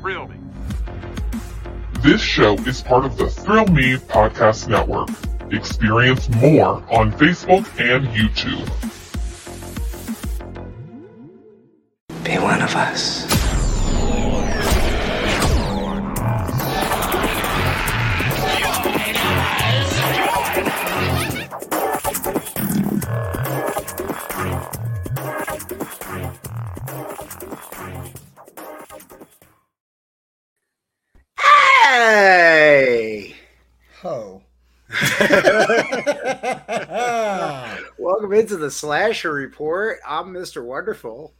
Thrill me. This show is part of the Thrill Me Podcast Network. Experience more on Facebook and YouTube. Be one of us. Into the Slasher Report. I'm Mr. Wonderful.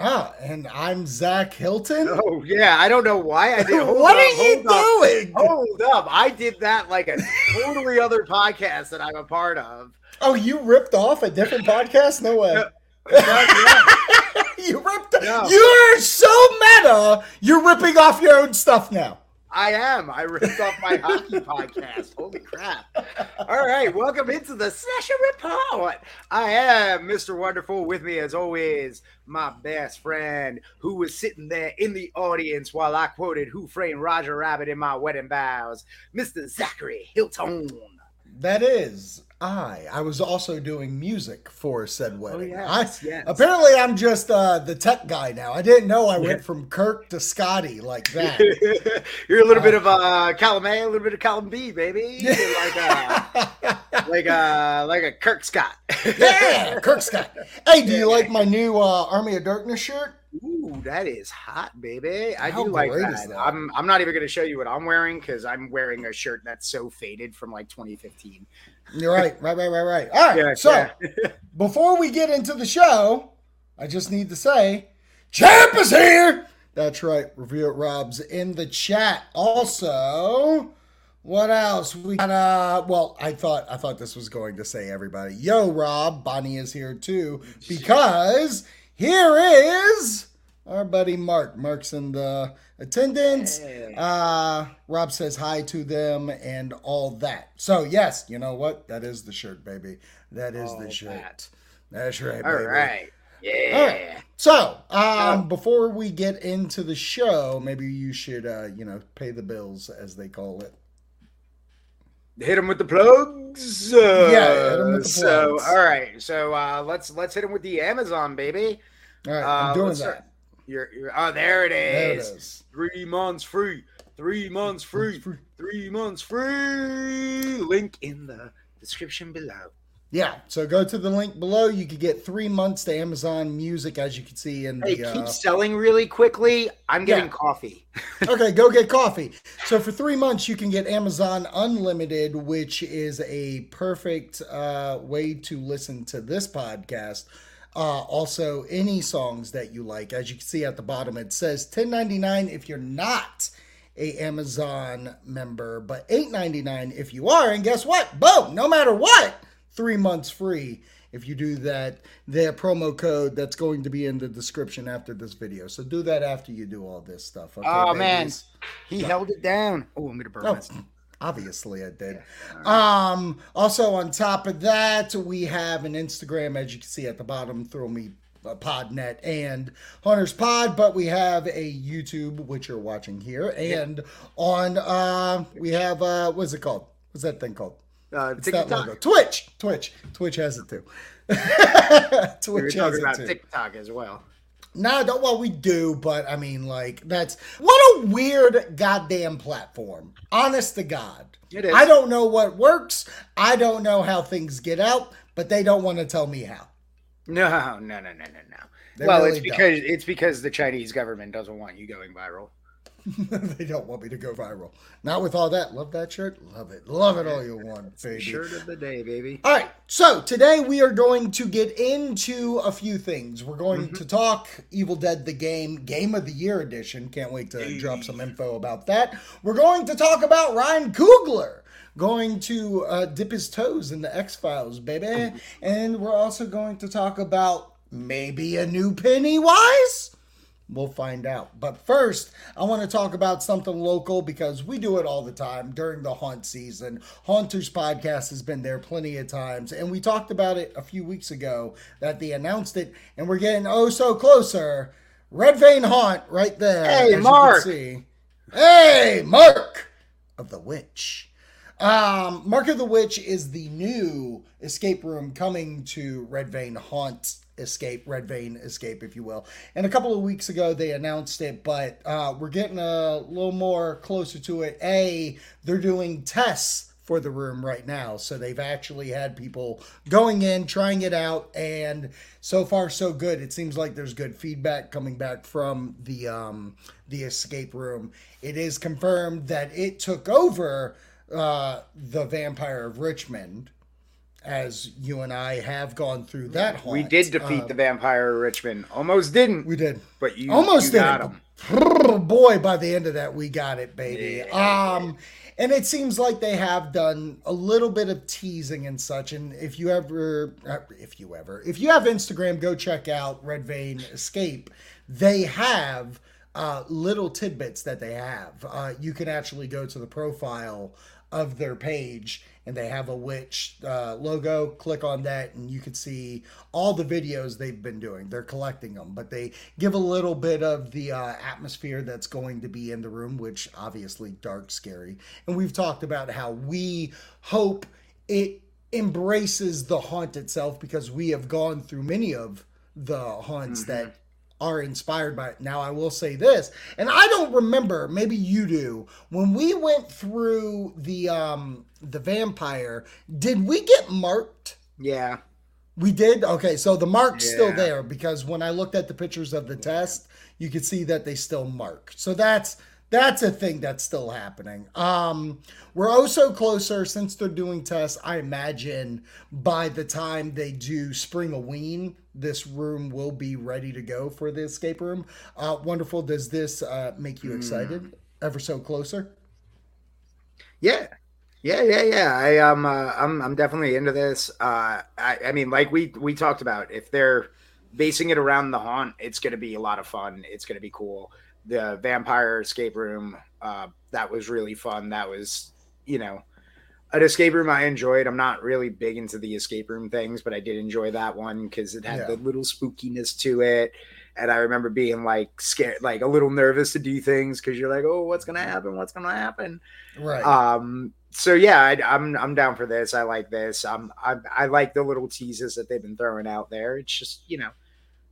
ah, and I'm Zak Hilton. Oh, yeah, I don't know why I did. What up, are you hold up, doing? Hold up. I did that like a totally other podcast that I'm a part of. Oh, you ripped off a different podcast? No way. you ripped. No. You're so meta. You're ripping off your own stuff now. I am. I ripped off my hockey podcast. Holy crap. All right. Welcome into the Slasher Report. I am Mr. Wonderful. With me, as always, my best friend who was sitting there in the audience while I quoted Who Framed Roger Rabbit in my wedding vows, Mr. Zachary Hilton. That is I. I was also doing music for said wedding. yes, I, yes. Apparently, I'm just uh, the tech guy now. I didn't know I went from Kirk to Scotty like that. You're a little bit of uh, column A, a little bit of column B, baby. You're like a, like a, like a Kirk Scott. yeah, Kirk Scott. Hey, do you like my new uh, Army of Darkness shirt? Ooh, that is hot, baby. I How do like that. that? I'm I'm not even gonna show you what I'm wearing because I'm wearing a shirt that's so faded from like 2015. You're right, right, right, right, right. All right. Yeah, so yeah. before we get into the show, I just need to say, Champ is here. That's right. Review it, Rob's in the chat. Also, what else we got? Uh, well, I thought I thought this was going to say everybody. Yo, Rob, Bonnie is here too because here is our buddy Mark. Mark's in the attendance. Hey. Uh, Rob says hi to them and all that. So yes, you know what? That is the shirt, baby. That is All the shirt. that. That's right, All baby. right. Yeah. All right. So, um, before we get into the show, maybe you should, uh, you know, pay the bills as they call it. Hit them with the plugs. Uh, Yeah, hit 'em with the So, all right. So uh, let's let's hit them with the Amazon, baby. All right, Uh, I'm doing let's that. start- You're, you're oh there it There it is. is. Three months free. Three months free. Three months free. Link in the description below. Yeah. So go to the link below. You could get three months to Amazon Music, as you can see in Hey, the. keep Uh, selling really quickly. I'm getting Yeah. coffee. okay, go get coffee. So for three months, you can get Amazon Unlimited, which is a perfect uh, way to listen to this podcast. Uh, also, any songs that you like. As you can see at the bottom, it says ten ninety nine if you're not a Amazon member, but eight ninety nine if you are. And guess what? Boom! No matter what, three months free if you do that. The promo code that's going to be in the description after this video. So do that after you do all this stuff. Okay, oh man, babies? he held it down. Oh, I'm gonna burn Oh, this. Obviously I did. Um, also on top of that, we have an Instagram, as you can see at the bottom, throw me uh, podnet and hunters pod but we have a youtube which you're watching here and on uh we have uh what's it called? What's that thing called? Uh, it's that TikTok. logo. Twitch! Twitch. Twitch has it too. We were twitch has talking it about too. TikTok as well. No, don't, well, we do, but I mean, like, that's what a weird goddamn platform. Honest to God. It is. I don't know what works. I don't know how things get out, but they don't want to tell me how. No, no, no, no, no, no. They well, really it's because it's because the Chinese government doesn't want you going viral. they don't want me to go viral. Not with all that. Love that shirt. Love it. Love it all you want, baby. Shirt of the day, baby. All right, so today we are going to get into a few things. We're going Mm-hmm. to talk Evil Dead the Game, Game of the Year edition. Can't wait to drop some info about that. We're going to talk about Ryan Coogler. Going to uh, dip his toes in the X Files, baby. And we're also going to talk about maybe a new Pennywise. We'll find out. But first, I want to talk about something local because we do it all the time during the haunt season. Haunters podcast has been there plenty of times, and we talked about it a few weeks ago that they announced it, and we're getting oh so closer. Red Vein Haunt right there. Hey, Mark. Hey, Mark of the Witch. Um, Mark of the Witch is the new escape room coming to Red Vein Haunt Escape, Red Vein Escape, if you will. And a couple of weeks ago they announced it, but uh, we're getting a little more closer to it. A, they're doing tests for the room right now. So they've actually had people going in, trying it out, and so far so good. It seems like there's good feedback coming back from the um, the escape room. It is confirmed that it took over uh, the Vampire of Richmond, as you and I have gone through that. Haunt. We did defeat Uh, the vampire Richmond. Almost didn't, We did. but you almost you got him. Boy by the end of that we got it baby Yeah. um and it seems like they have done a little bit of teasing and such and if you ever uh, if you ever if you have instagram go check out red vein escape they have uh, little tidbits that they have uh, you can actually go to the profile of their page and they have a witch uh, logo. Click on that and you can see all the videos they've been doing. They're collecting them but they give a little bit of the uh, atmosphere that's going to be in the room which obviously dark scary. And we've talked about how we hope it embraces the haunt itself because we have gone through many of the haunts that are inspired by it. Now, I will say this, and I don't remember, maybe you do, when we went through the um the vampire, did we get marked? Yeah, We did? Okay, so the mark's still there because when I looked at the pictures of the test, you could see that they still mark. So that's that's a thing that's still happening. Um we're also closer since they're doing tests. I imagine by the time they do Spring Halloween, this room will be ready to go for the escape room. Uh wonderful. Does this uh make Hmm. you excited? Ever so closer? yeah, yeah, yeah, yeah. I um, uh, I'm I'm definitely into this. Uh, I I mean, like we we talked about, if they're basing it around the haunt, it's going to be a lot of fun. It's going to be cool. The vampire escape room, uh, that was really fun. That was, you know, an escape room I enjoyed. I'm not really big into the escape room things, but I did enjoy that one because it had Yeah. the little spookiness to it. And I remember being like scared, like a little nervous to do things because you're like, oh, what's gonna happen? What's gonna happen? Right. Um, so yeah, I, I'm I'm down for this. I like this. Um, I I like the little teases that they've been throwing out there. It's just you know,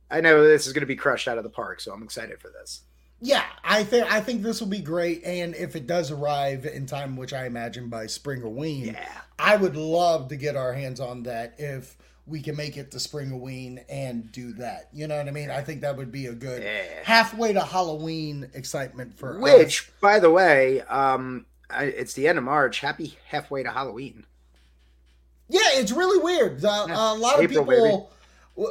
I know this is going to be crushed out of the park, so I'm excited for this. Yeah, I think I think this will be great, and if it does arrive in time, which I imagine by spring or ween, Yeah, I would love to get our hands on that if we can make it to spring or ween and do that. You know what I mean? I think that would be a good Yeah. halfway to Halloween excitement for us. which by the way, um, I, it's the end of March. Happy halfway to Halloween. Yeah, it's really weird. Uh, Yeah. A lot of people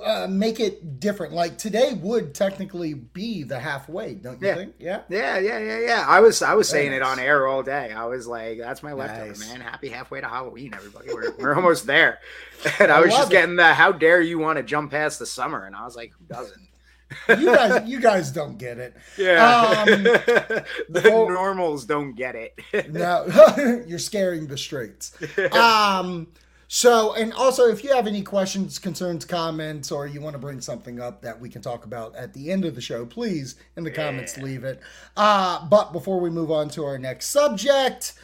uh, make it different. Like today would technically be the halfway, don't you Yeah. think? Yeah. Yeah, yeah, yeah, yeah. I was I was saying it on air all day. I was like, "That's my leftover, Nice. man. Happy halfway to Halloween, everybody. We're, we're almost there." And I, I was just it. getting the "How dare you want to jump past the summer?" And I was like, "Who doesn't?" You guys, you guys don't get it. Yeah. Um, the before- normals don't get it. No, you're scaring the straights. Um, so, and also, if you have any questions, concerns, comments, or you want to bring something up that we can talk about at the end of the show, please in the comments Yeah. leave it. Uh, but before we move on to our next subject,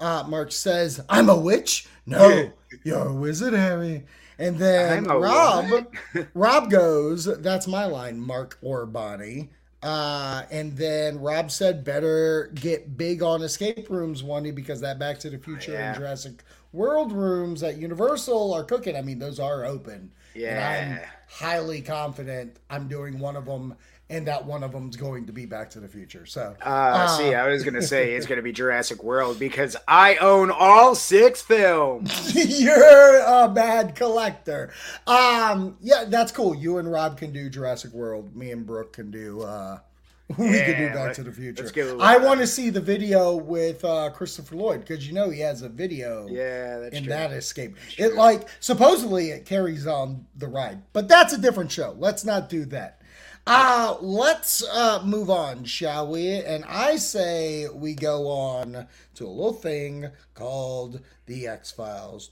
uh, Mark says, "I'm a witch." No, you're a wizard, Harry. And then Rob? Rob goes, "That's my line, Mark or Bonnie." Uh, and then Rob said, "Better get big on escape rooms, Wendy, because that Back to the Future Yeah. and Jurassic World rooms at Universal are cooking. I mean, those are open, and I'm highly confident I'm doing one of them, and that one of them's going to be Back to the Future. So, Uh, see, I was gonna say it's gonna be Jurassic World because I own all six films. You're a bad collector. Um, yeah, that's cool. You and Rob can do Jurassic World. Me and Brooke can do. uh We can do Back to the Future. let's give it a I want to see the video with uh Christopher Lloyd because you know he has a video Yeah, that's in true. that escape. It like supposedly it carries on the ride, but that's a different show. Let's not do that. Uh let's uh move on, shall we? And I say we go on to a little thing called the X Files.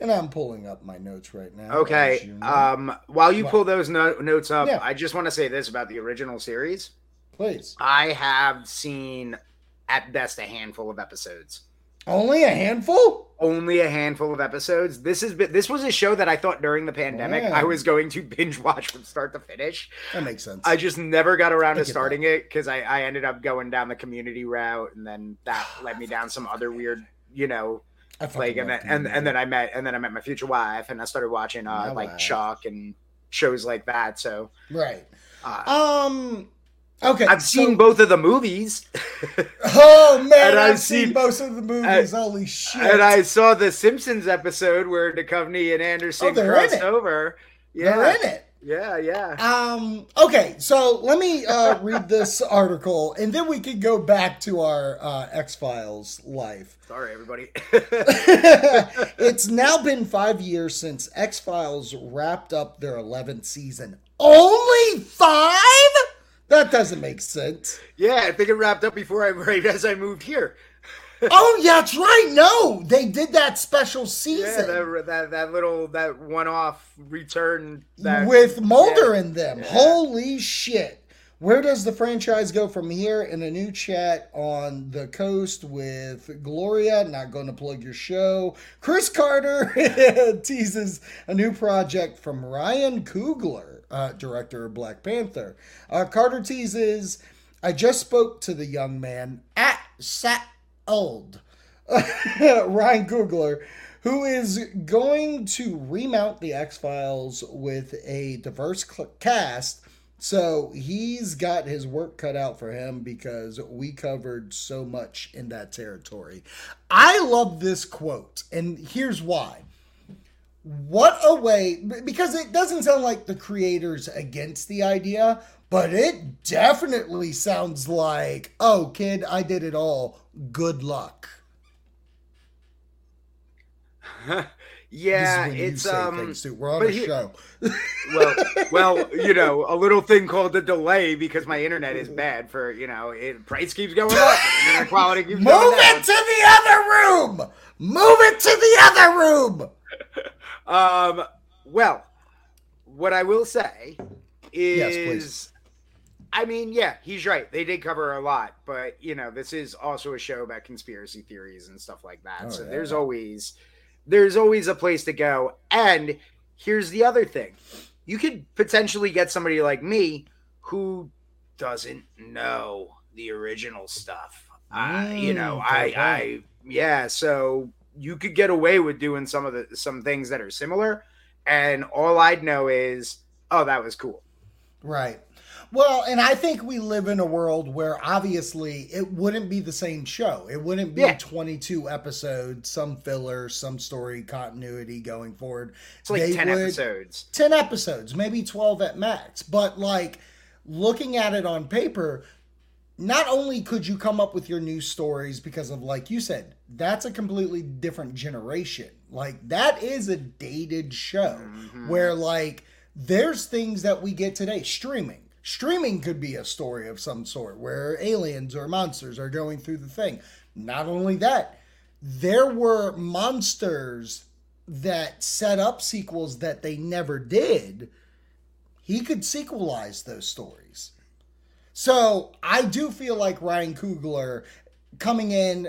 And I'm pulling up my notes right now. Okay. you know. Um, while you pull those no- notes up, Yeah. I just want to say this about the original series. Please. I have seen at best a handful of episodes. Only a handful? Only a handful of episodes. This is this was a show that I thought during the pandemic Yeah. I was going to binge watch from start to finish. That makes sense. I just never got around to starting it because I, I ended up going down the community route and then that led me down some other weird, you know, like and then and, and then I met and then I met my future wife and I started watching uh My like wife. Chuck and shows like that. So right. uh, Um. Okay. I've seen so- both of the movies. Oh man, And I've, I've seen, seen- most of the movies. Holy shit! And I saw the Simpsons episode where Duchovny and Anderson Oh, crossed over. Yeah, They're in it. yeah, yeah. Um. Okay, so let me uh, read this article, and then we can go back to our uh, X Files life. Sorry, everybody. it's now been five years since X Files wrapped up their eleventh season. Only five? That doesn't make sense. yeah, I think it wrapped up before I right as I moved here. Oh yeah, that's right. No, they did that special Yeah, season that, that that little that one-off return that with Mulder yeah. in them. Yeah. Holy shit. Where does the franchise go from here? In a new chat on the coast with Gloria, not going to plug your show. Chris Carter teases a new project from Ryan Coogler, uh, director of Black Panther. Uh, Carter teases, I just spoke to the young man at Sat Old. Ryan Coogler, who is going to remount the X Files with a diverse cast. So he's got his work cut out for him because we covered so much in that territory. I love this quote, and here's why. What a way, because it doesn't sound like the creators against the idea, but it definitely sounds like, oh, kid, I did it all. Good luck. yeah, this is when it's um things too. We're on a he- show. well, well, you know, a little thing called the delay because my internet is bad for you know, it price keeps going up, internet quality keeps Move going it down. to the other room. Move it to the other room. Um, well, what I will say is, Yes, please. I mean, yeah, he's right. They did cover a lot, but you know, this is also a show about conspiracy theories and stuff like that. Oh, so yeah. there's always there's always a place to go. And here's the other thing: you could potentially get somebody like me who doesn't know the original stuff. Uh, you know, Mm, I, I, yeah. So you could get away with doing some of the some things that are similar, and all I'd know is, oh, that was cool. Right. Well, and I think we live in a world where obviously it wouldn't be the same show. It wouldn't be Yeah. 22 episodes, some filler, some story continuity going forward. It's like They ten would- episodes. 10 episodes, maybe 12 at max. But like looking at it on paper, not only could you come up with your new stories because of like you said, that's a completely different generation. Like that is a dated show Mhm. where like there's things that we get today streaming. Streaming could be a story of some sort where aliens or monsters are going through the thing. Not only that, there were monsters that set up sequels that they never did. He could sequelize those stories. So I do feel like Ryan Coogler coming in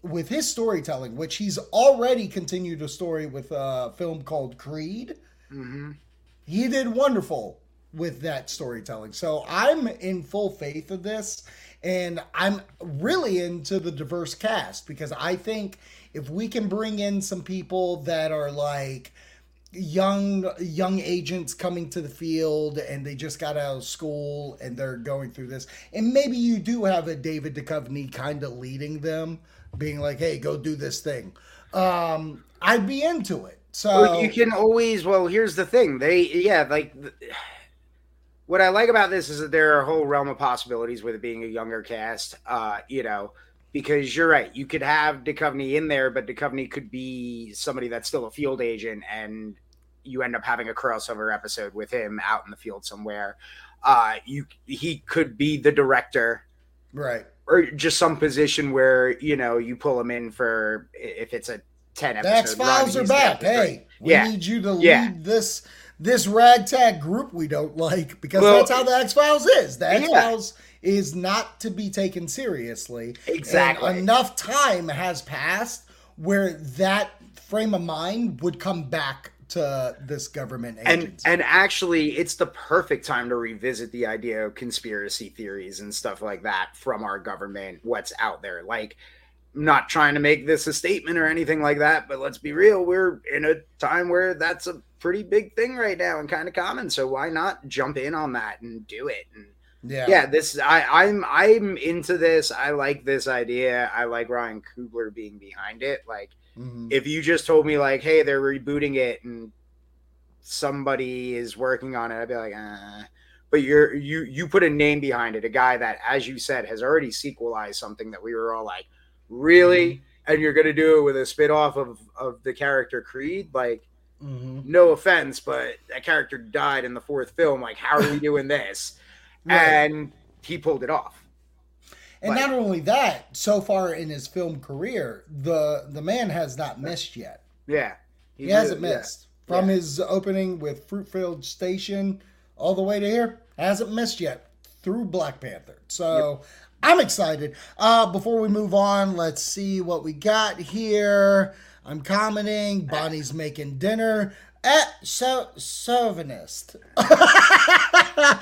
with his storytelling, which he's already continued a story with a film called Creed. hmm He did wonderful with that storytelling. So I'm in full faith of this. And I'm really into the diverse cast because I think if we can bring in some people that are like young young agents coming to the field and they just got out of school and they're going through this and maybe you do have a David Duchovny kind of leading them being like hey go do this thing um I'd be into it so Well, you can always. Well, here's the thing. They, yeah, like what I like about this is that there are a whole realm of possibilities with it being a younger cast. Uh, you know, because you're right. You could have Duchovny in there, but Duchovny could be somebody that's still a field agent, and you end up having a crossover episode with him out in the field somewhere. Uh, you he could be the director right or just some position where you know you pull him in for if it's a ten The episodes. X Files are back. got the three. Hey, we yeah, need you to Yeah. lead this this ragtag group we don't like because Well, that's how the X Files is. The yeah. X Files is not to be taken seriously. And Exactly. enough time has passed where that frame of mind would come back to this government and agency. and actually it's the perfect time to revisit the idea of conspiracy theories and stuff like that from our government what's out there like not trying to make this a statement or anything like that but let's be real we're in a time where that's a pretty big thing right now and kind of common so why not jump in on that and do it and yeah. yeah this i i'm i'm into this i like this idea i like ryan coogler being behind it like Mhm. if you just told me like, hey, they're rebooting it and somebody is working on it, I'd be like, uh. But you're you you put a name behind it, a guy that, as you said, has already sequelized something that we were all like, really? And you're gonna do it with a spit off of of the character Creed? Like, Mhm. no offense, but that character died in the fourth film. Like, how are we doing this? Right. And he pulled it off. And Like- not only that, so far in his film career, the the man has not missed yet. Yeah. He hasn't really- yeah. missed. From Yeah. his opening with Fruitvale Station all the way to here, hasn't missed yet through Black Panther. So I'm excited. Uh, before we move on, let's see what we got here. I'm commenting. Bonnie's making dinner. Eh, so chauvinist. uh,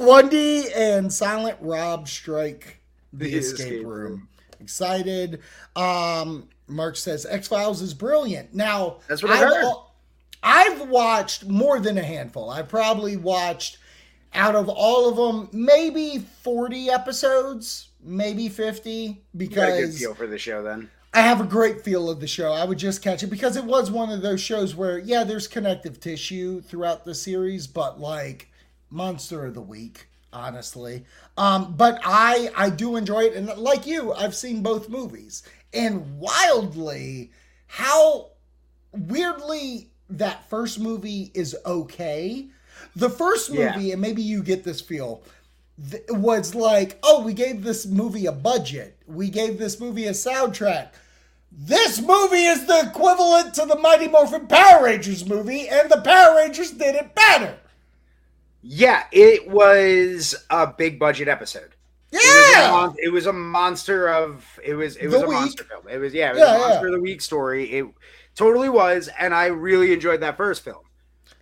Wendy and Silent Rob strike the, The escape, escape room. room. Excited. Um, Mark says X Files is brilliant. Now That's what I I've heard. I've watched more than a handful. I probably watched out of all of them maybe 40 episodes, maybe 50 You got a good because feel for the show then. I have a great feel of the show. I would just catch it because it was one of those shows where, yeah, there's connective tissue throughout the series, but like monster of the week, honestly. Um, but I I do enjoy it, and like you, I've seen both movies, and wildly how weirdly that first movie is okay. The first Yeah. movie, and maybe you get this feel, th- was like, oh, we gave this movie a budget. We gave this movie a soundtrack. This movie is the equivalent to the Mighty Morphin Power Rangers movie, and the Power Rangers did it better. Yeah, it was a big budget episode. It was, a Yeah. mon- it was a monster of it was it was The a week. monster film. It was yeah, it was Yeah, a monster yeah. of the week story. It totally was, and I really enjoyed that first film.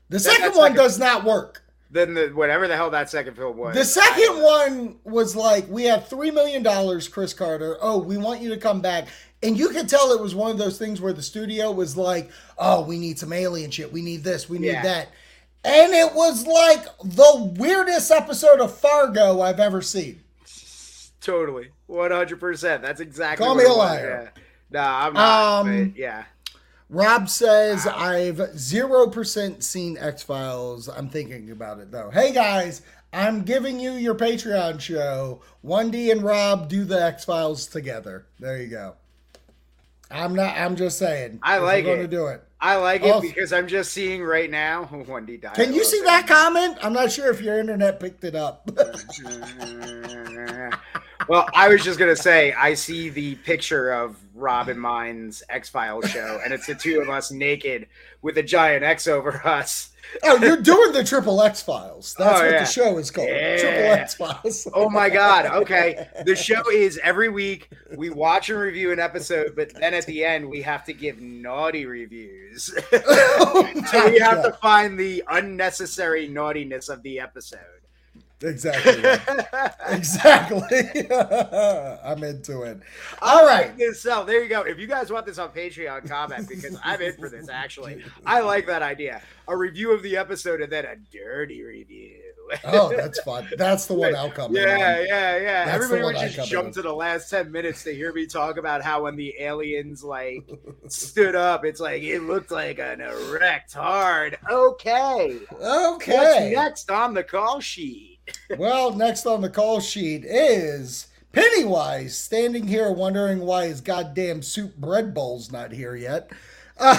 The second one does not work. Then the whatever the hell that second film was. The second one was like, we have $3 million, Chris Carter. Oh, we want you to come back. And you could tell it was one of those things where the studio was like, oh, we need some alien shit. We need this. We need Yeah. that. And it was like the weirdest episode of Fargo I've ever seen. totally one hundred percent. That's exactly. Call me a liar. Yeah. No, I'm not. Um, yeah, Rob says, I've 0% seen X Files. I'm thinking about it though. Hey guys, I'm giving you your Patreon show. 1D and Rob do the X Files together. There you go. I'm not, I'm just saying. I if we're like gonna do it. I like it Oh. because I'm just seeing right now. One D die. Can you see that comment? I'm not sure if your internet picked it up. well, I was just gonna say I see the picture of Rob and mine's X Files show, and it's the two of us naked with a giant X over us. oh, you're doing the Triple X Files. That's Oh, what yeah. the show is called. Yeah. Triple X Files. Oh my god! Okay, the show is every week we watch and review an episode, but then at the end we have to give naughty reviews. Oh so we have to find the unnecessary naughtiness of the episode. Exactly. exactly. I'm into it. All All right, this so there you go. If you guys want this on Patreon, comment because I'm in for this. Actually, I like that idea. A review of the episode and then a dirty review. Oh, that's fun. That's the one I'll come Yeah, on. yeah, yeah. That's Everybody would just jump in. to the last 10 minutes to hear me talk about how when the aliens like stood up, it's like it looked like an erect hard. Okay. Okay. What's next on the call sheet? Well, next on the call sheet is Pennywise standing here wondering why his goddamn soup bread bowl's not here yet. Uh,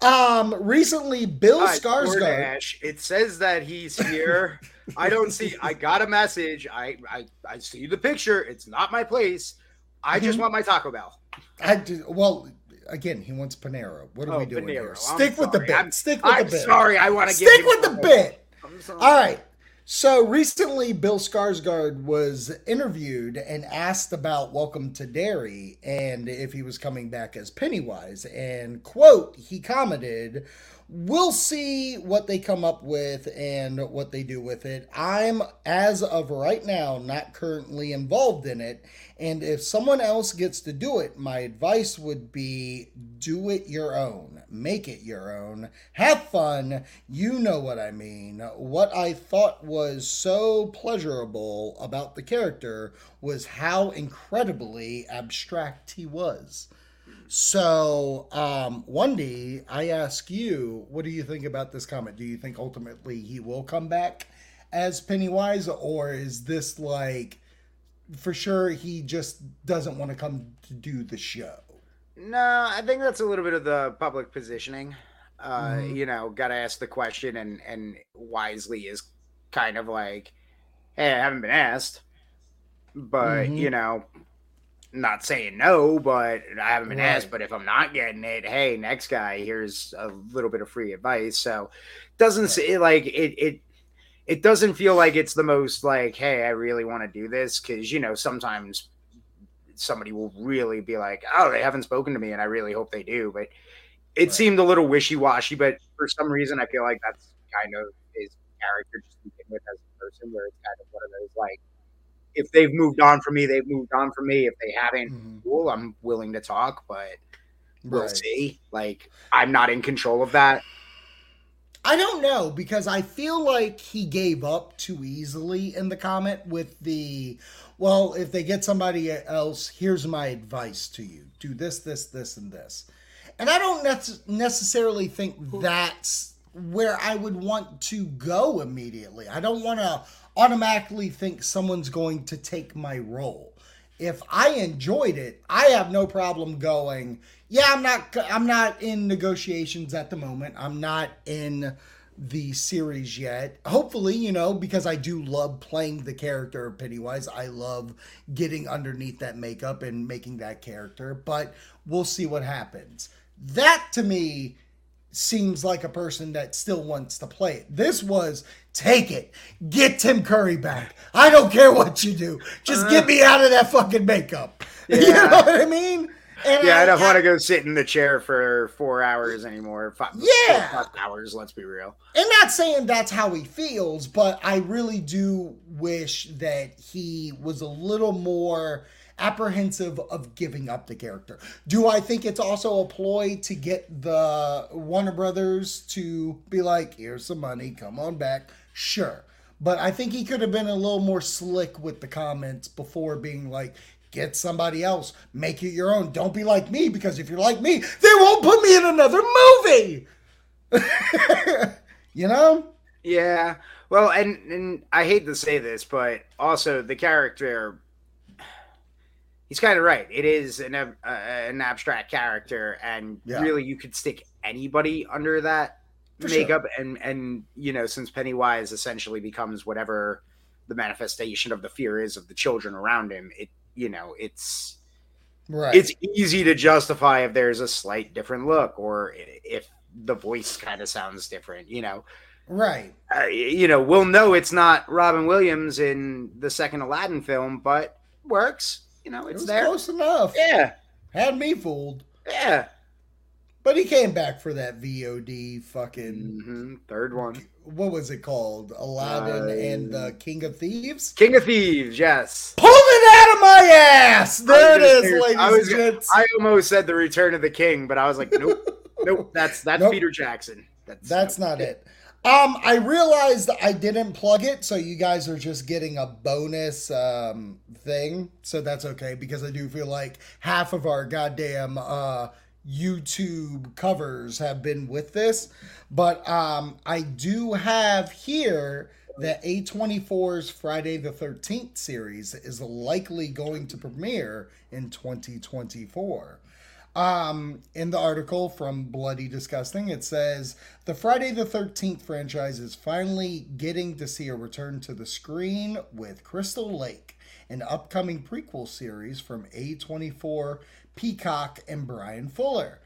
um, recently, Bill Hi, Skarsgård. It says that he's here. I don't see. I got a message. I, I I see the picture. It's not my place. I just Mhm. want my Taco Bell. I do, well, again, he wants Panera. What are Oh, we doing here? I'm Stick with the sorry. bit. I'm- Stick with I'm the bit. sorry. I want to Stick with the bit. All right. So recently, Bill Skarsgård was interviewed and asked about Welcome to Derry and if he was coming back as Pennywise. And quote, he commented, "We'll see what they come up with and what they do with it. I'm as of right now not currently involved in it, and if someone else gets to do it, my advice would be do it your own. Make it your own. Have fun. You know what I mean. What I thought was so pleasurable about the character was how incredibly abstract he was. So, um, Wendy, I ask you, what do you think about this comment? Do you think ultimately he will come back as Pennywise, or is this like for sure he just doesn't want to come to do the show? No, I think that's a little bit of the public positioning. Uh, Mhm. You know, got to ask the question, and and wisely is kind of like, hey, I haven't been asked, but Mhm. you know, not saying no, but I haven't been asked. But if I'm not getting it, hey, next guy, here's a little bit of free advice. So doesn't say like it it it doesn't feel like it's the most like, hey, I really want to do this because you know sometimes somebody will really be like, oh, they haven't spoken to me, and I really hope they do. But it Right. seemed a little wishy washy. But for some reason, I feel like that's kind of his character just to begin with as a person, where it's kind of one of those like, if they've moved on from me, they've moved on from me. If they haven't, Mhm. cool, I'm willing to talk, but we'll Right. see. Like, I'm not in control of that. I don't know because I feel like he gave up too easily in the comment with the, well, if they get somebody else, here's my advice to you do this, this, this, and this. And I don't nec- necessarily think that's where I would want to go immediately. I don't want to automatically think someone's going to take my role. If I enjoyed it, I have no problem going, yeah, I'm not I'm not in negotiations at the moment. I'm not in the series yet. Hopefully, you know, because I do love playing the character of Pennywise. I love getting underneath that makeup and making that character, but we'll see what happens. That to me seems like a person that still wants to play it. This was take it. Get Tim Curry back. I don't care what you do. Just get me out of that fucking makeup. You Uh-huh. Know what I mean? And Yeah, I don't want to go sit in the chair for four hours anymore. Five, Yeah. five hours. Let's be real. and not saying that's how he feels, but I really do wish that he was a little more apprehensive of giving up the character. Do I think it's also a ploy to get the Warner Brothers to be like, here's some money, come on back? Sure. But I think he could have been a little more slick with the comments before being like, get somebody else, make it your own. Don't be like me, because if you're like me, they won't put me in another movie. you know? Yeah. Well, and and I hate to say this, but also the character. He's kind of right. It is an uh, an abstract character, and Yeah. really, you could stick anybody under that For sure. makeup, and and you know, since Pennywise essentially becomes whatever the manifestation of the fear is of the children around him, it you know, it's Right. it's easy to justify if there's a slight different look or if the voice kind of sounds different. You know, right. uh, you know, we'll know it's not Robin Williams in the second Aladdin film, but works. You know, It it's was there. close enough. Yeah, Had me fooled. yeah. But he came back for that VOD fucking hmm Third one, what was it called? Aladdin Uh, and the King of Thieves? King of Thieves. Yes, Pull it out of my ass! There it is, I was is, gonna say- ladies I was and gents. I almost said the Return of the King, but I was like, nope, nope. That's that's Nope. Peter Jackson. That's That's not it. Um, I realized I didn't plug it, so you guys are just getting a bonus um thing. So that's okay because I do feel like half of our goddamn uh YouTube covers have been with this. But um I do have here that A24's Friday the 13th series is likely going to premiere in 2024. Um, in the article from Bloody Disgusting, it says the Friday the 13th franchise is finally getting to see a return to the screen with Crystal Lake, an upcoming prequel series from A24, Peacock, and Bryan Fuller.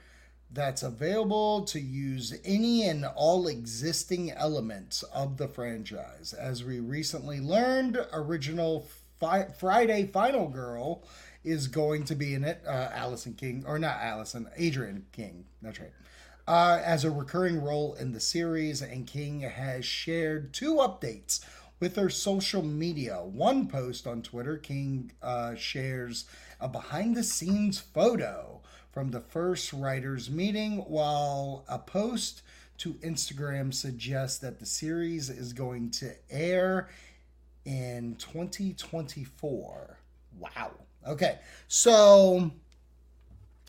That's available to use any and all existing elements of the franchise. As we recently learned, original fi- Friday Final Girl is going to be in it. Uh, Allison King, or not Allison, Adrienne King. That's right. Uh, as a recurring role in the series, and King has shared two updates with her social media. One post on Twitter, King uh, shares a behind the scenes photo from the first writers' meeting, while a post to Instagram suggests that the series is going to air in 2024. Wow. Okay, so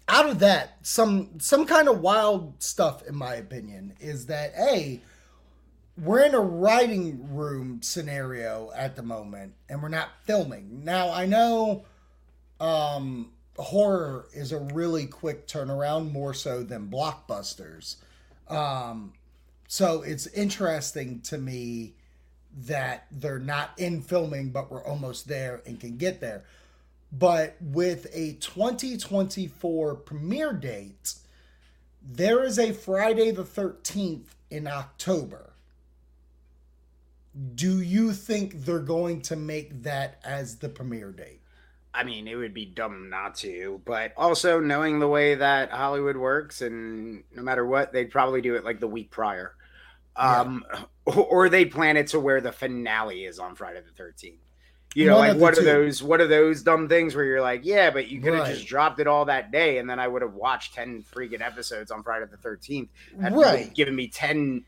out of that, some some kind of wild stuff, in my opinion, is that a we're in a writing room scenario at the moment, and we're not filming. Now I know um, horror is a really quick turnaround, more so than blockbusters. Um, so it's interesting to me that they're not in filming, but we're almost there and can get there. But with a 2024 premiere date, there is a Friday the 13th in October. Do you think they're going to make that as the premiere date? I mean, it would be dumb not to, but also knowing the way that Hollywood works, and no matter what, they'd probably do it like the week prior. Um, yeah. or they'd plan it to where the finale is on Friday the 13th. You know, One like what are two. those what are those dumb things where you're like, yeah, but you could have right. just dropped it all that day and then I would have watched 10 freaking episodes on Friday the 13th. and right. given me 10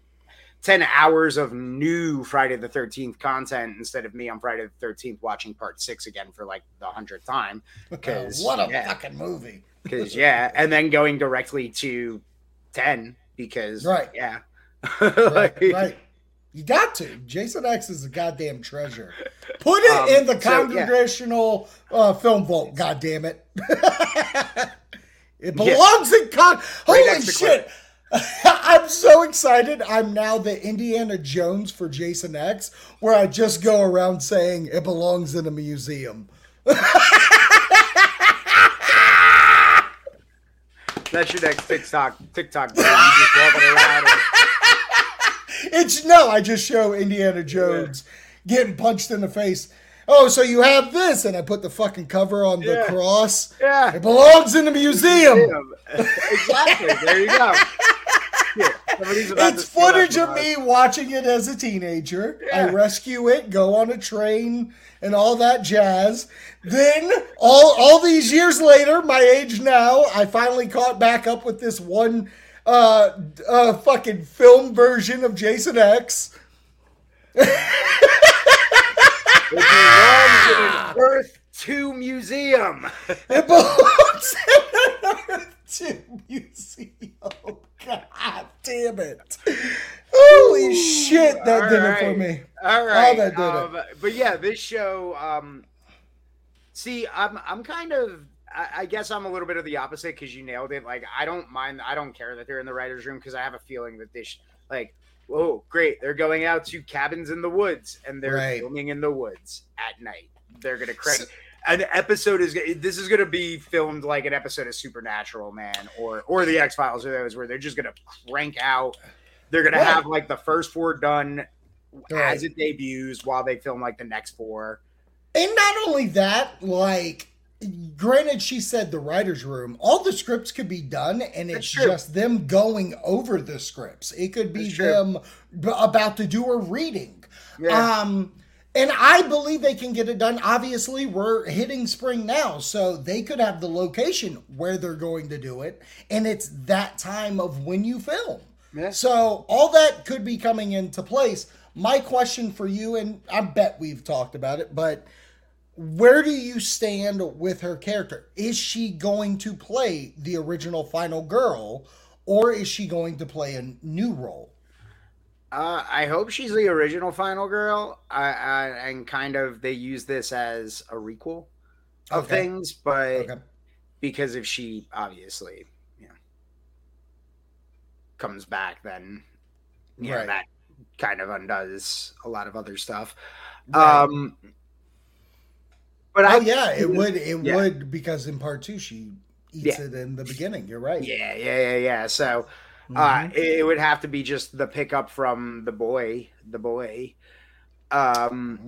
10 hours of new Friday the 13th content instead of me on Friday the 13th watching part 6 again for like the 100th time cuz what a yeah. fucking movie. cuz yeah, and then going directly to 10 because right. yeah. like, right, right. You got to. Jason X is a goddamn treasure. Put it um, in the congregational so, yeah. uh, film vault. God damn it! it belongs yeah. in con. Holy shit! I'm so excited. I'm now the Indiana Jones for Jason X, where I just go around saying it belongs in a museum. That's your next TikTok. TikTok. Bro. You just walking around. It's no, I just show Indiana Jones yeah. getting punched in the face. Oh, so you have this, and I put the fucking cover on the cross. Yeah, it belongs in the museum. museum. exactly. There you go. Yeah, it's footage of me watching it as a teenager. Yeah. I rescue it, go on a train, and all that jazz. Then, all all these years later, my age now, I finally caught back up with this one uh, uh, fucking film version of Jason X. it Earth 2 museum. it belongs in an Earth 2 museum. God damn it. Holy shit, that All did right. it for me. All right. Oh, that did um, it. But yeah, this show, um, see, I'm I'm kind of I, guess I'm a little bit of the opposite because you nailed it. Like, I don't mind, I don't care that they're in the writer's room because I have a feeling that they should, like, whoa, great. They're going out to cabins in the woods and they're right. filming in the woods at night. They're going to crank. So, an episode is this is going to be filmed like an episode of Supernatural, man, or or the X Files or those where they're just going to crank out. They're going to have like the first four done right. as it debuts while they film like the next four. And not only that, like granted she said the writers room. All the scripts could be done and it's just them going over the scripts. It could be them about to do a reading. Yeah. um and i believe they can get it done. Obviously we're hitting spring now so they could have the location where they're going to do it and it's that time of when you film. Yeah. so all that could be coming into place. My question for you and i bet we've talked about it but where do you stand with her character? Is she going to play the original final girl, or is she going to play a new role? Uh, I hope she's the original final girl, uh, uh, and kind of they use this as a requel of okay. things. But okay. because if she obviously, you know, comes back, then you know that kind of undoes a lot of other stuff. Right. Um, but I oh yeah, it would. It Yeah. would because in part two she eats Yeah. it in the beginning. You're right. Yeah, yeah, yeah, yeah. So uh, Mhm. it, it would have to be just the pickup from the boy, the boy. Um,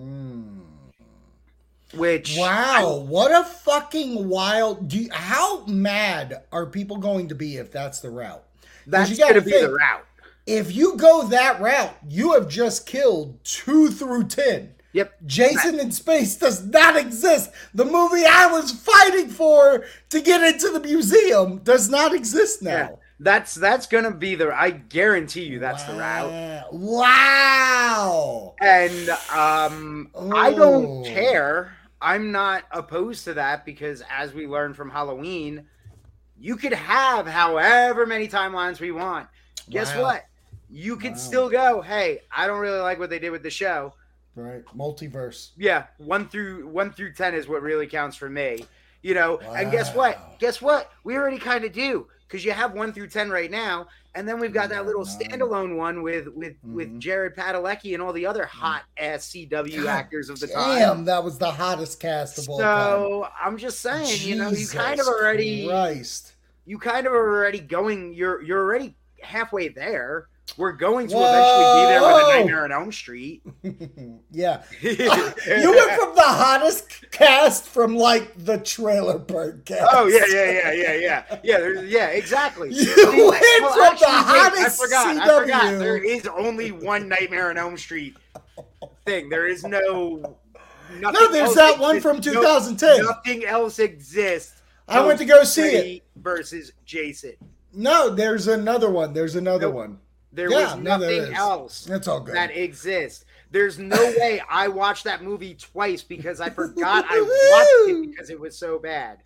Mm. which Wow, what a fucking wild! Do you, how mad are people going to be if that's the route? that's you gotta going to be the route. If you go that route, you have just killed two through ten. Yep. Jason in Space does not exist. The movie I was fighting for to get into the museum does not exist Yeah. now. That's that's going to be the. I guarantee you, that's the route. Wow. And um, I don't Oh. care. I'm not opposed to that because, as we learned from Halloween, you could have however many timelines we want. Guess Wow. what? You could Wow. still go, hey, I don't really like what they did with the show. Right. Multiverse. Yeah, one through one through ten is what really counts for me. You know, and guess what? Guess what? We already kind of do because you have one through ten right now, and then we've got that little standalone one with with with Mhm. Jared Padalecki and all the other hot ass CW God actors of the Damn, time. that was the hottest cast of all time. So I'm just saying, you know, you kind of already, Christ. you kind of are already going. You're you're already halfway there. We're going to eventually be there with a Nightmare on Elm Street. yeah. you went from the hottest cast from like the trailer park cast. Oh yeah, yeah, yeah, yeah, yeah, yeah. There's, yeah, exactly. You See, went well, from actually, the wait, hottest I forgot. I forgot. There is only one Nightmare on Elm Street thing. There is no. No, there's that one exists. from No- 2010. nothing else exists. I went to go see it. Versus Jason. No, there's another one. There's another Nope. one. There Yeah, was nothing else That's all good. that exists. There's no way I watched that movie twice because I forgot I watched it because it was so bad.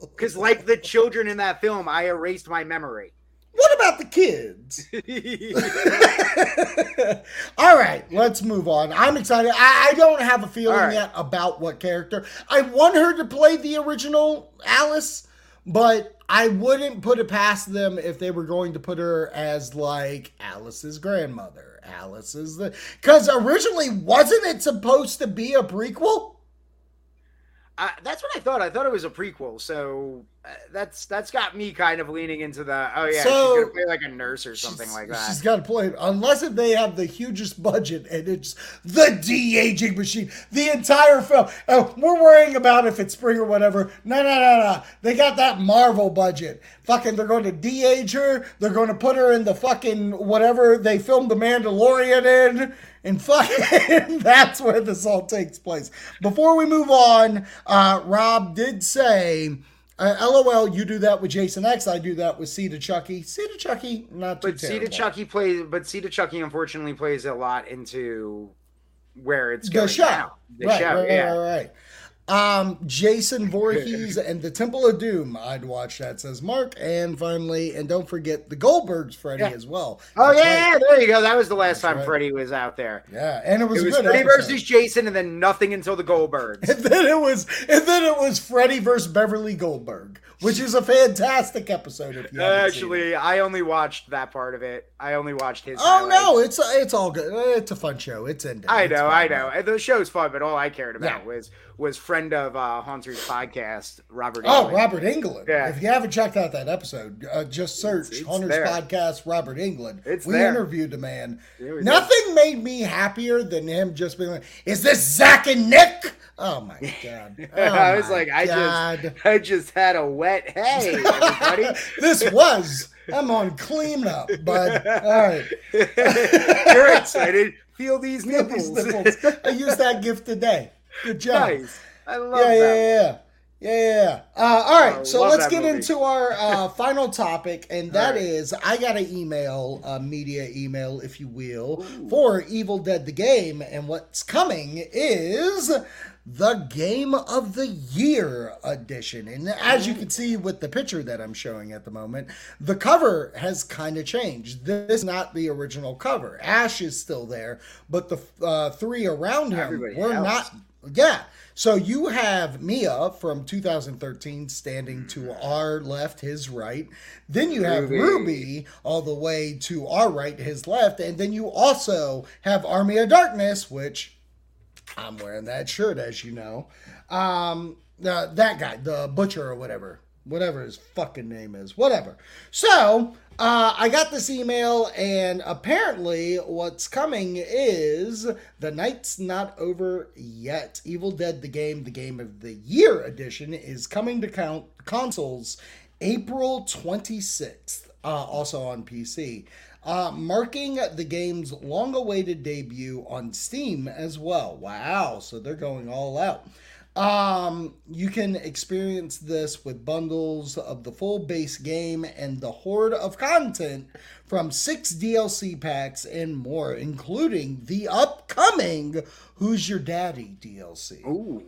Because, like the children in that film, I erased my memory. What about the kids? All right, let's move on. I'm excited. I, I don't have a feeling right. yet about what character. I want her to play the original Alice, but I wouldn't put it past them if they were going to put her as like Alice's grandmother. Alice is the because originally wasn't it supposed to be a prequel? Uh, that's what I thought. I thought it was a prequel, so that's that's got me kind of leaning into the oh yeah, So- she's gonna play like a nurse or something like that. She's got to play unless if they have the hugest budget and it's the de aging machine. The entire film. Oh, we're worrying about if it's spring or whatever. No, no, no, no. They got that Marvel budget. Fucking, they're going to de age her. They're going to put her in the fucking whatever they filmed the Mandalorian in. And fucking, that's where this all takes place. Before we move on, uh, Rob did say. Uh, LOL, you do that with Jason X. I do that with Seed of Chucky. Seed of Chucky, not too but Cedar terrible. Chucky plays, but Seed of Chucky unfortunately plays a lot into where it's the going show. now. The right, show, right, yeah. right, right. Um, Jason Voorhees and the Temple of Doom. I'd watch that, says Mark. And finally, and don't forget the Goldbergs Freddy Yeah. as well. Oh That's yeah, right. there you go. That was the last That's time right. Freddy was out there. yeah, and it was, It was good Freddy episode. versus Jason, and then nothing until the Goldbergs. And then it was, and then it was Freddy versus Beverly Goldberg, which is a fantastic episode. If you haven't seen it. Actually, I only watched that part of it. I only watched his. oh highlights. no, it's it's all good. It's a fun show. It's ended. I know, fine. I know. And The show's fun, but all I cared about Yeah. was was friend of uh, Haunter's podcast, Robert. Englund. Oh. Robert Englund. Yeah. If you haven't checked out that episode, uh, just search It's- it's Hunter's there. podcast, Robert Englund. It's we there. interviewed the man. Nothing made me happier than him just being like, "Is this Zak and Nick?" Oh my god! Oh I was like, I God. just, I just had a wet hey, everybody. this was. I'm on cleanup, but all right. You're excited. Feel these Feel nipples. these nipples. I used that gift today. Good job. nice. I love yeah, that. yeah, yeah. Yeah, yeah, yeah. Uh, all right, I so let's get movie. into our uh, final topic, and that right. is I got an email, a media email, if you will, for Evil Dead the Game, and what's coming is the Game of the Year edition. And as you can see with the picture that I'm showing at the moment, the cover has kind of changed. This is not the original cover. Ash is still there, but the uh, three around him Everybody were else. not Yeah. So you have Mia from 2013 standing to our left, his right. Then you have Ruby. Ruby all the way to our right, his left. And then you also have Army of Darkness, which I'm wearing that shirt, as you know. Um, uh, that guy, the butcher or whatever, whatever his fucking name is, whatever. So uh, I got this email, and apparently, what's coming is the night's not over yet. Evil Dead: The Game, the Game of the Year edition, is coming to count consoles April 26th, uh, also on PC. Uh, marking the game's long awaited debut on Steam as well. Wow, so they're going all out. Um, you can experience this with bundles of the full base game and the horde of content from six DLC packs and more, including the upcoming Who's Your Daddy DLC. Ooh,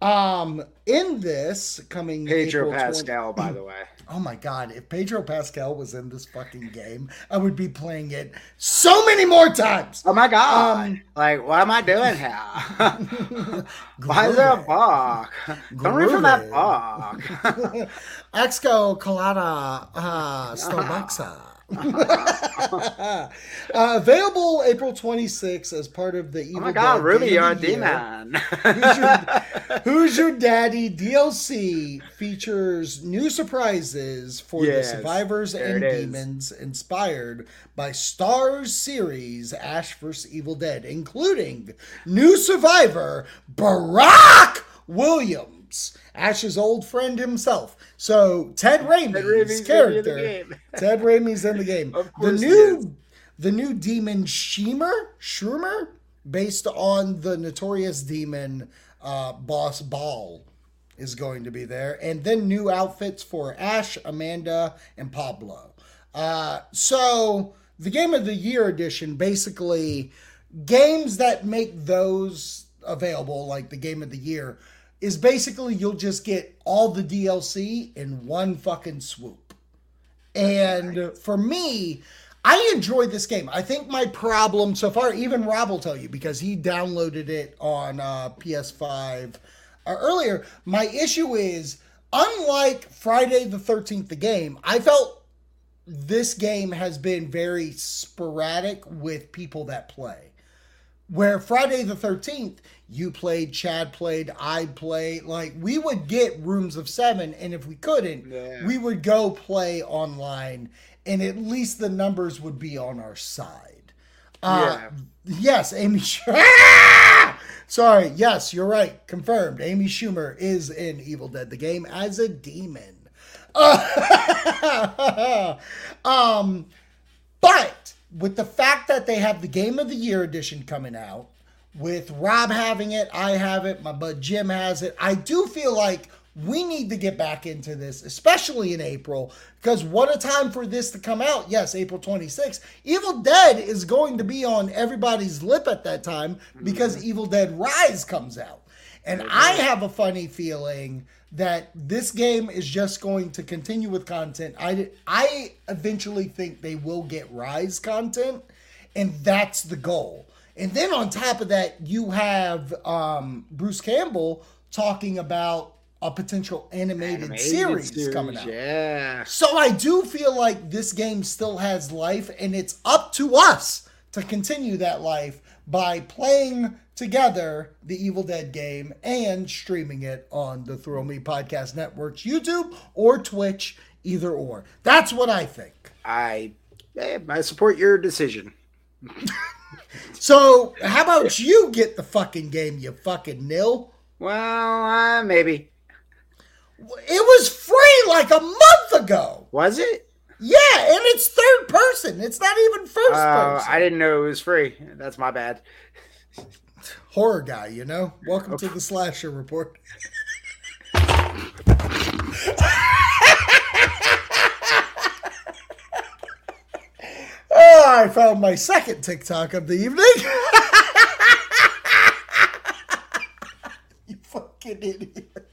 Um, in this coming Pedro April 20 Pascal, by the way. Oh my god, if Pedro Pascal was in this fucking game, I would be playing it so many more times. Oh my god! Um, like, what am I doing here? Why is there a bog? Don't read from that bog. Exco Colada uh, Starbucks. Uh, available April 26th as part of the Evil Oh my god, Dead Ruby, you're a of the Year. demon. Who's your, Who's Your Daddy DLC features new surprises for Yes, the survivors and demons inspired by Starz series Ash vs. Evil Dead, including new survivor Brock Williams, Ash's old friend himself. So Ted Raimi's, Ted Raimi's character. Ted Raimi's in the game. The new the new demon Shemer, Schumer, based on the notorious demon uh, boss Baal, is going to be there, and then new outfits for Ash, Amanda, and Pablo. Uh, so the game of the year edition, basically, games that make those available, like the game of the year, is basically you'll just get all the DLC in one fucking swoop. And for me, I enjoy this game. I think my problem so far, even Rob will tell you because he downloaded it on uh, PS5 uh, earlier. My issue is, unlike Friday the 13th, the game, I felt this game has been very sporadic with people that play. Where Friday the 13th, you played, Chad played, I played. Like, we would get rooms of seven, and if we couldn't, Yeah. we would go play online, and at least the numbers would be on our side. Uh, Yes, Amy. Ah! Sorry. Yes, you're right. Confirmed. Amy Schumer is in Evil Dead, the game, as a demon. um, but with the fact that they have the Game of the Year edition coming out, with Rob having it, I have it, my bud Jim has it, I do feel like we need to get back into this, especially in April, because what a time for this to come out. Yes, April 26th. Evil Dead is going to be on everybody's lip at that time because mm-hmm. Evil Dead Rise comes out. And I have a funny feeling that this game is just going to continue with content. I, I eventually think they will get Rise content, and that's the goal. And then on top of that, you have um, Bruce Campbell talking about a potential animated, Animated series, coming out. Yeah. So I do feel like this game still has life, and it's up to us to continue that life by playing together the Evil Dead game and streaming it on the Thrill Me Podcast Network's YouTube or Twitch, either or. That's what I think. I, eh, I support your decision. So, how about you get the fucking game, you fucking nil? Well, uh, maybe. It was free like a month ago. Was it? Yeah, and it's third person. It's not even first Uh, person. I didn't know it was free. That's my bad. horror guy, you know? Welcome to the slasher report. oh, I found my second TikTok of the evening. you fucking idiot.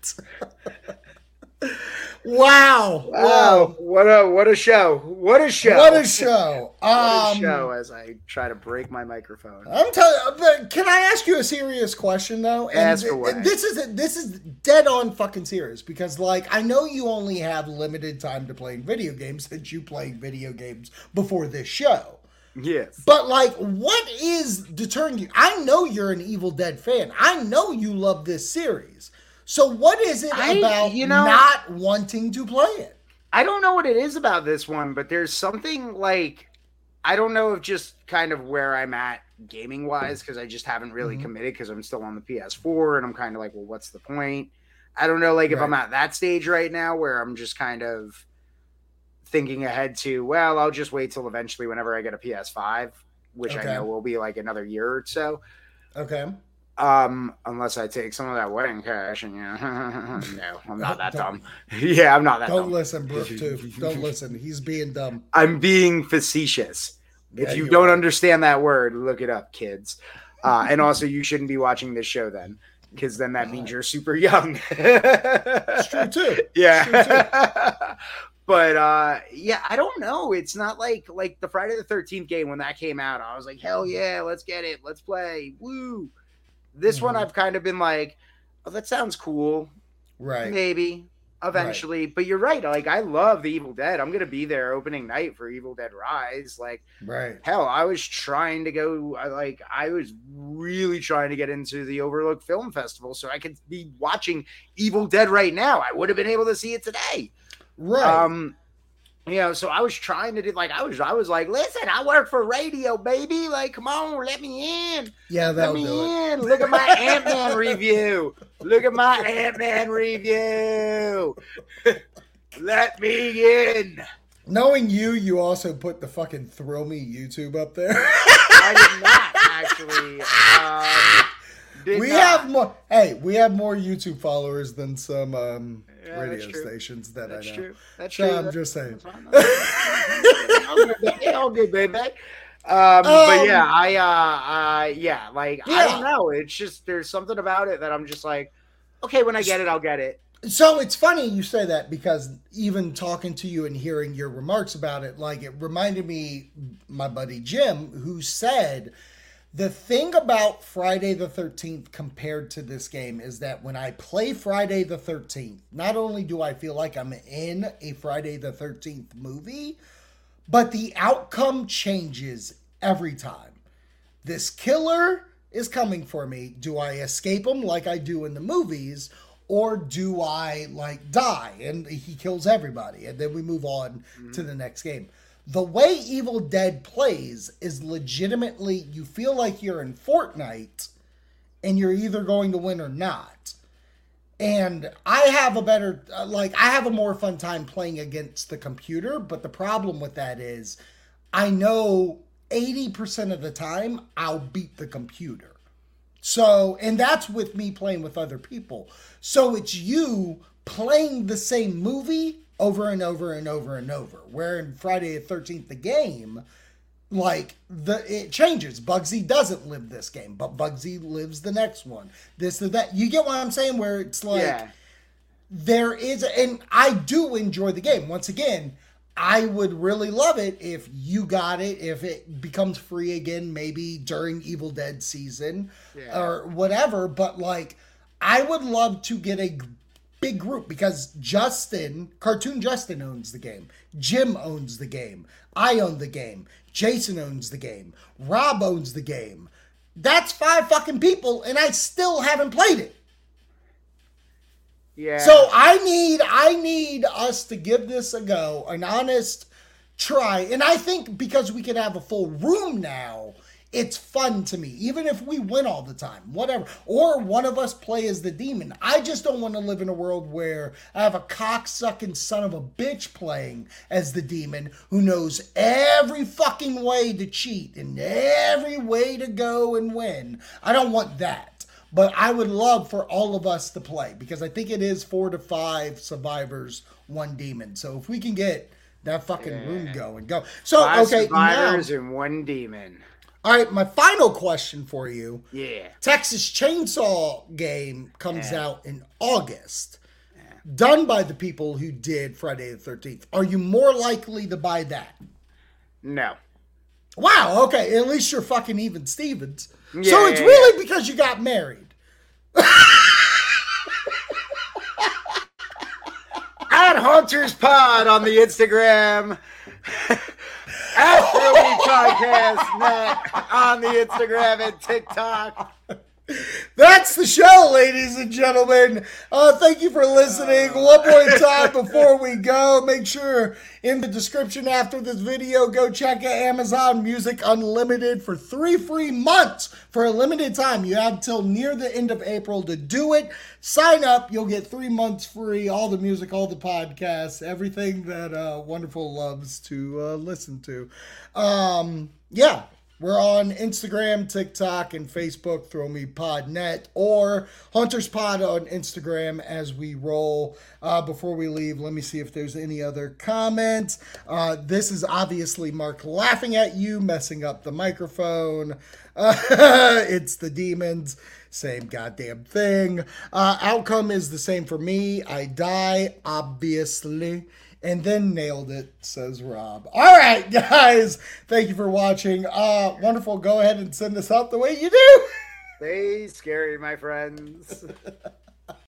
Wow. Wow, what a what a show! What a show! What a show. What a Um, show! As I try to break my microphone. I'm telling. But can I ask you a serious question though? And Ask away. this is this is dead on fucking serious because like I know you only have limited time to play video games since you played video games before this show. Yes. But like, what is deterring you? I know you're an Evil Dead fan. I know you love this series. So what is it I- about you know- not wanting to play it? I don't know what it is about this one, but there's something like I don't know if just kind of where I'm at gaming wise because I just haven't really Mhm. committed because I'm still on the PS4 and I'm kind of like, well, what's the point? I don't know, like if I'm at that stage right now where I'm just kind of thinking ahead to, well, I'll just wait till eventually whenever I get a PS5, which Okay. I know will be like another year or so. Okay. Um, unless I take some of that wedding cash and yeah, no, I'm not that dumb. yeah, I'm not that Don't dumb. listen, Brooke. Too. Don't listen. He's being dumb. I'm being facetious. Yeah, if you you don't are. understand that word, look it up, kids. Uh, and also, you shouldn't be watching this show then, because then that means you're super young. It's true too. yeah. but uh, yeah, I don't know. It's not like like the Friday the Thirteenth game when that came out. I was like, hell yeah, let's get it, let's play, woo. This one, Mhm. I've kind of been like, oh, that sounds cool, Right. maybe eventually. But you're right. Like, I love the Evil Dead. I'm gonna be there opening night for Evil Dead Rise. Like, Right. hell, I was trying to go. Like, I was really trying to get into the Overlook Film Festival so I could be watching Evil Dead right now. I would have been able to see it today. Right. Um, you know, so I was trying to do like I was. I was like, listen, I work for radio, baby. Like, come on, let me in. yeah, Let that'll me in. Look at my Ant Man review. Look at my Ant Man review. Let me in. Knowing you, you also put the fucking Thrill Me YouTube up there. I did not actually. Um, did we not. have more. Hey, we have more YouTube followers than some um, Yeah, radio stations that That's I know. true. That's So true. I'm That's just saying. all good, baby. Baby. Um, but Um, yeah, I uh, uh yeah, like I don't know. It's just there's something about it that I'm just like, okay, when I get it, I'll get it. So it's funny you say that because even talking to you and hearing your remarks about it, like it reminded me, my buddy Jim, who said the thing about Friday the 13th compared to this game is that when I play Friday the 13th, not only do I feel like I'm in a Friday the 13th movie, but the outcome changes every time. This killer is coming for me. Do I escape him like I do in the movies? Or do I like die and he kills everybody and then we move on to the next game? The way Evil Dead plays is legitimately you feel like you're in Fortnite and you're either going to win or not. And I have a better, uh, like, I have a more fun time playing against the computer. But the problem with that is I know 80% of the time I'll beat the computer. So, and that's with me playing with other people. So it's you playing the same movie over and over and over and over. Where in Friday the 13th, the game, like the it changes. Buggzy doesn't live this game, but Buggzy lives the next one. This or that. You get what I'm saying? Where it's like yeah, there is and i do enjoy the game once again i would really love it if you got it if it becomes free again maybe during evil dead season Yeah. or whatever but like i would love to get a big group because justin cartoon justin owns the game. Jim owns the game. I own the game. Jason owns the game. Rob owns the game. That's five fucking people and i still haven't played it. Yeah. so I need I need us to give this a go, an honest try. And I think because we can have a full room now, it's fun to me. Even if we win all the time, whatever. Or one of us play as the demon. I just don't want to live in a world where I have a cocksucking son of a bitch playing as the demon who knows every fucking way to cheat and every way to go and win. I don't want that. But I would love for all of us to play because I think it is four to five survivors, one demon. So if we can get that fucking room going, go. So Five okay, now, survivors and one demon. All right. My final question for you: Yeah. Texas Chainsaw game comes Yeah. out in August. done by the people who did Friday the 13th, are you more likely to buy that? No. Wow, okay, at least you're fucking even Stevens. Yeah, so it's yeah, really because you got married. At Hunters Pod on the Instagram. Philly Podcast Net on the Instagram and TikTok. That's the show, ladies and gentlemen. Uh, thank you for listening. One more time before we go, make sure in the description after this video, go check out Amazon Music Unlimited for three free months for a limited time. You have till near the end of April to do it. Sign up. You'll get three months free. All the music, all the podcasts, everything that uh, Wonderful loves to uh, listen to. Um, yeah, we're on Instagram, TikTok, and Facebook, Thrill Me Podnet, or Hunters Pod on Instagram as we roll. Uh, before we leave, let me see if there's any other comments. Uh, this is obviously Mark laughing at you, messing up the microphone. Uh, it's the demons. Same goddamn thing. Uh, outcome is the same for me. I die, obviously. And then nailed it, says Rob. All right, guys. Thank you for watching. Uh, wonderful. Go ahead and send us out the way you do. Stay scary, my friends.